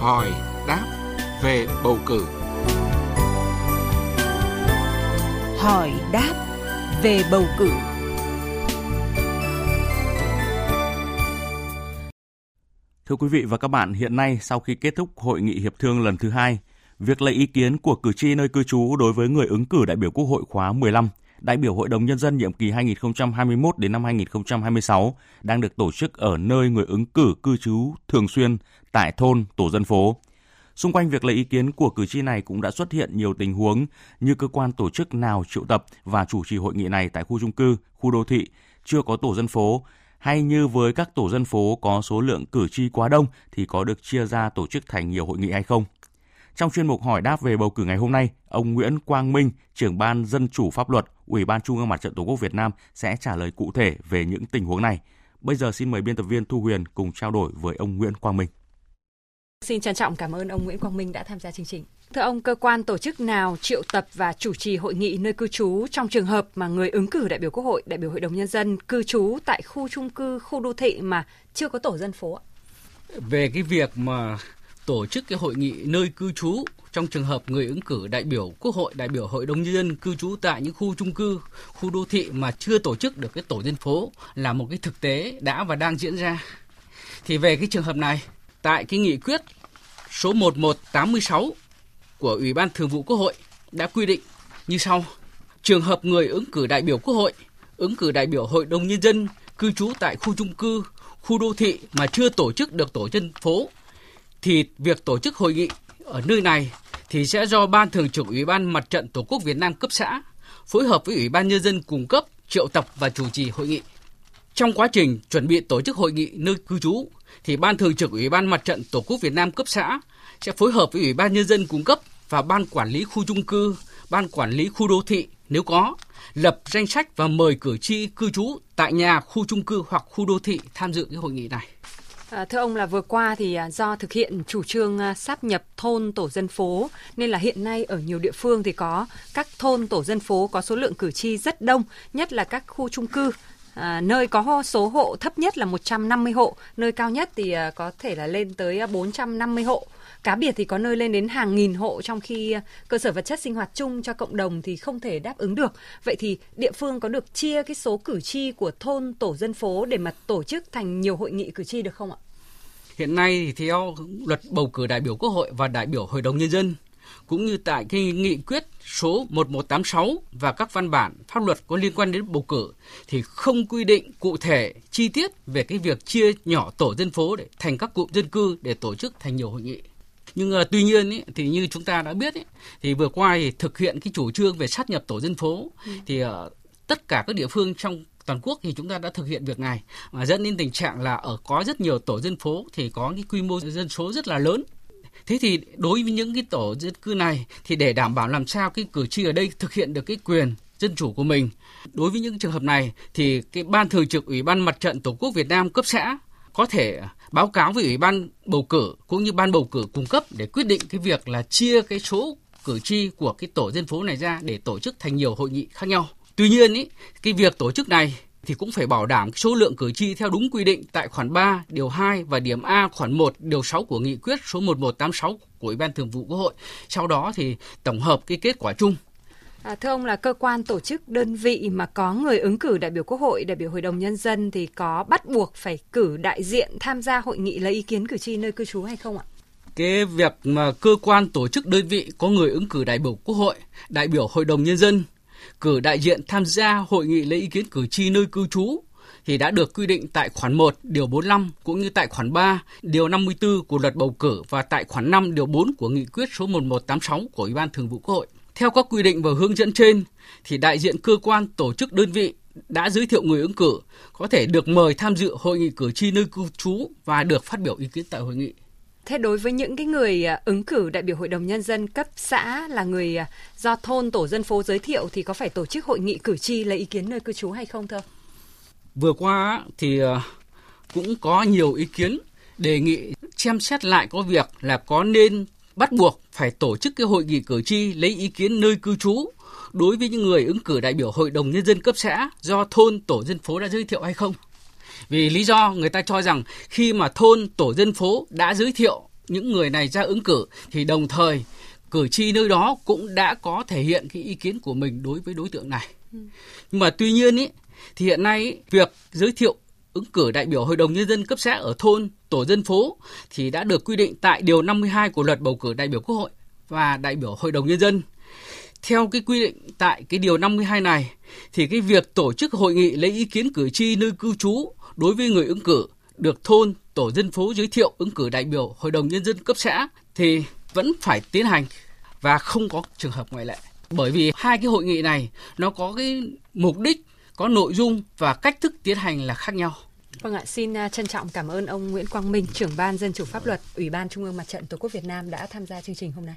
hỏi đáp về bầu cử. Hỏi đáp về bầu cử. Thưa quý vị và các bạn, hiện nay sau khi kết thúc hội nghị hiệp thương lần thứ hai, việc lấy ý kiến của cử tri nơi cư trú đối với người ứng cử đại biểu Quốc hội khóa 15, đại biểu Hội đồng Nhân dân nhiệm kỳ 2021 đến năm 2026 đang được tổ chức ở nơi người ứng cử cư trú thường xuyên tại thôn, tổ dân phố. Xung quanh việc lấy ý kiến của cử tri này cũng đã xuất hiện nhiều tình huống như cơ quan tổ chức nào triệu tập và chủ trì hội nghị này tại khu trung cư, khu đô thị, chưa có tổ dân phố, hay như với các tổ dân phố có số lượng cử tri quá đông thì có được chia ra tổ chức thành nhiều hội nghị hay không? Trong chuyên mục hỏi đáp về bầu cử ngày hôm nay, ông Nguyễn Quang Minh, trưởng ban Dân chủ pháp luật, Ủy ban Trung ương Mặt trận Tổ quốc Việt Nam sẽ trả lời cụ thể về những tình huống này. Bây giờ xin mời biên tập viên Thu Huyền cùng trao đổi với ông Nguyễn Quang Minh. Xin trân trọng cảm ơn ông Nguyễn Quang Minh đã tham gia chương trình. Thưa ông, cơ quan tổ chức nào triệu tập và chủ trì hội nghị nơi cư trú trong trường hợp mà người ứng cử đại biểu Quốc hội, đại biểu Hội đồng Nhân dân cư trú tại khu trung cư, khu đô thị mà chưa có tổ dân phố? Về cái việc mà tổ chức cái hội nghị nơi cư trú trong trường hợp người ứng cử đại biểu Quốc hội, đại biểu Hội đồng nhân dân cư trú tại những khu trung cư, khu đô thị mà chưa tổ chức được cái tổ dân phố là một cái thực tế đã và đang diễn ra. Thì về cái trường hợp này, tại cái nghị quyết số 1186 của Ủy ban Thường vụ Quốc hội đã quy định như sau. Trường hợp người ứng cử đại biểu Quốc hội, ứng cử đại biểu Hội đồng Nhân dân cư trú tại khu trung cư, khu đô thị mà chưa tổ chức được tổ dân phố, thì việc tổ chức hội nghị ở nơi này thì sẽ do Ban Thường trực Ủy ban Mặt trận Tổ quốc Việt Nam cấp xã phối hợp với Ủy ban Nhân dân cung cấp triệu tập và chủ trì hội nghị. Trong quá trình chuẩn bị tổ chức hội nghị nơi cư trú, thì Ban Thường trực Ủy ban Mặt trận Tổ quốc Việt Nam cấp xã sẽ phối hợp với Ủy ban Nhân dân cung cấp và Ban Quản lý khu trung cư, Ban Quản lý khu đô thị nếu có, lập danh sách và mời cử tri cư trú tại nhà, khu trung cư hoặc khu đô thị tham dự cái hội nghị này. À, thưa ông là vừa qua thì à, do thực hiện chủ trương à, sáp nhập thôn tổ dân phố nên là hiện nay ở nhiều địa phương thì có các thôn tổ dân phố có số lượng cử tri rất đông, nhất là các khu trung cư. À, nơi có số hộ thấp nhất là 150 hộ, nơi cao nhất thì à, có thể là lên tới à, 450 hộ. Cá biệt thì có nơi lên đến hàng nghìn hộ trong khi à, cơ sở vật chất sinh hoạt chung cho cộng đồng thì không thể đáp ứng được. Vậy thì địa phương có được chia cái số cử tri của thôn tổ dân phố để mà tổ chức thành nhiều hội nghị cử tri được không ạ? Hiện nay thì theo luật bầu cử đại biểu Quốc hội và đại biểu Hội đồng Nhân dân cũng như tại cái nghị quyết số 1186 và các văn bản pháp luật có liên quan đến bầu cử thì không quy định cụ thể chi tiết về cái việc chia nhỏ tổ dân phố để thành các cụm dân cư để tổ chức thành nhiều hội nghị. Nhưng uh, tuy nhiên ý, thì như chúng ta đã biết ý, thì vừa qua thì thực hiện cái chủ trương về sát nhập tổ dân phố ừ. thì uh, tất cả các địa phương trong toàn quốc thì chúng ta đã thực hiện việc này mà dẫn đến tình trạng là ở có rất nhiều tổ dân phố thì có cái quy mô dân số rất là lớn Thế thì đối với những cái tổ dân cư này thì để đảm bảo làm sao cái cử tri ở đây thực hiện được cái quyền dân chủ của mình. Đối với những trường hợp này thì cái ban thường trực Ủy ban Mặt trận Tổ quốc Việt Nam cấp xã có thể báo cáo với Ủy ban bầu cử cũng như ban bầu cử cung cấp để quyết định cái việc là chia cái số cử tri của cái tổ dân phố này ra để tổ chức thành nhiều hội nghị khác nhau. Tuy nhiên ý, cái việc tổ chức này thì cũng phải bảo đảm số lượng cử tri theo đúng quy định tại khoản 3, điều 2 và điểm A khoản 1, điều 6 của nghị quyết số 1186 của Ủy ban Thường vụ Quốc hội. Sau đó thì tổng hợp cái kết quả chung À, thưa ông là cơ quan tổ chức đơn vị mà có người ứng cử đại biểu Quốc hội, đại biểu Hội đồng Nhân dân thì có bắt buộc phải cử đại diện tham gia hội nghị lấy ý kiến cử tri nơi cư trú hay không ạ? Cái việc mà cơ quan tổ chức đơn vị có người ứng cử đại biểu Quốc hội, đại biểu Hội đồng Nhân dân cử đại diện tham gia hội nghị lấy ý kiến cử tri nơi cư trú thì đã được quy định tại khoản 1 điều 45 cũng như tại khoản 3 điều 54 của luật bầu cử và tại khoản 5 điều 4 của nghị quyết số 1186 của Ủy ban Thường vụ Quốc hội. Theo các quy định và hướng dẫn trên thì đại diện cơ quan, tổ chức, đơn vị đã giới thiệu người ứng cử, có thể được mời tham dự hội nghị cử tri nơi cư trú và được phát biểu ý kiến tại hội nghị. Thế đối với những cái người à, ứng cử đại biểu Hội đồng Nhân dân cấp xã là người à, do thôn, tổ dân phố giới thiệu thì có phải tổ chức hội nghị cử tri lấy ý kiến nơi cư trú hay không thưa? Vừa qua thì à, cũng có nhiều ý kiến đề nghị xem xét lại có việc là có nên bắt buộc phải tổ chức cái hội nghị cử tri lấy ý kiến nơi cư trú đối với những người ứng cử đại biểu Hội đồng Nhân dân cấp xã do thôn, tổ dân phố đã giới thiệu hay không. Vì lý do người ta cho rằng khi mà thôn tổ dân phố đã giới thiệu những người này ra ứng cử thì đồng thời cử tri nơi đó cũng đã có thể hiện cái ý kiến của mình đối với đối tượng này. Ừ. Nhưng mà tuy nhiên ý, thì hiện nay ý, việc giới thiệu ứng cử đại biểu Hội đồng Nhân dân cấp xã ở thôn, tổ dân phố thì đã được quy định tại Điều 52 của luật bầu cử đại biểu Quốc hội và đại biểu Hội đồng Nhân dân. Theo cái quy định tại cái Điều 52 này thì cái việc tổ chức hội nghị lấy ý kiến cử tri nơi cư trú đối với người ứng cử được thôn, tổ dân phố giới thiệu ứng cử đại biểu Hội đồng Nhân dân cấp xã thì vẫn phải tiến hành và không có trường hợp ngoại lệ. Bởi vì hai cái hội nghị này nó có cái mục đích, có nội dung và cách thức tiến hành là khác nhau. Vâng ạ, xin à, trân trọng cảm ơn ông Nguyễn Quang Minh, trưởng ban Dân chủ pháp luật, Ủy ban Trung ương Mặt trận Tổ quốc Việt Nam đã tham gia chương trình hôm nay.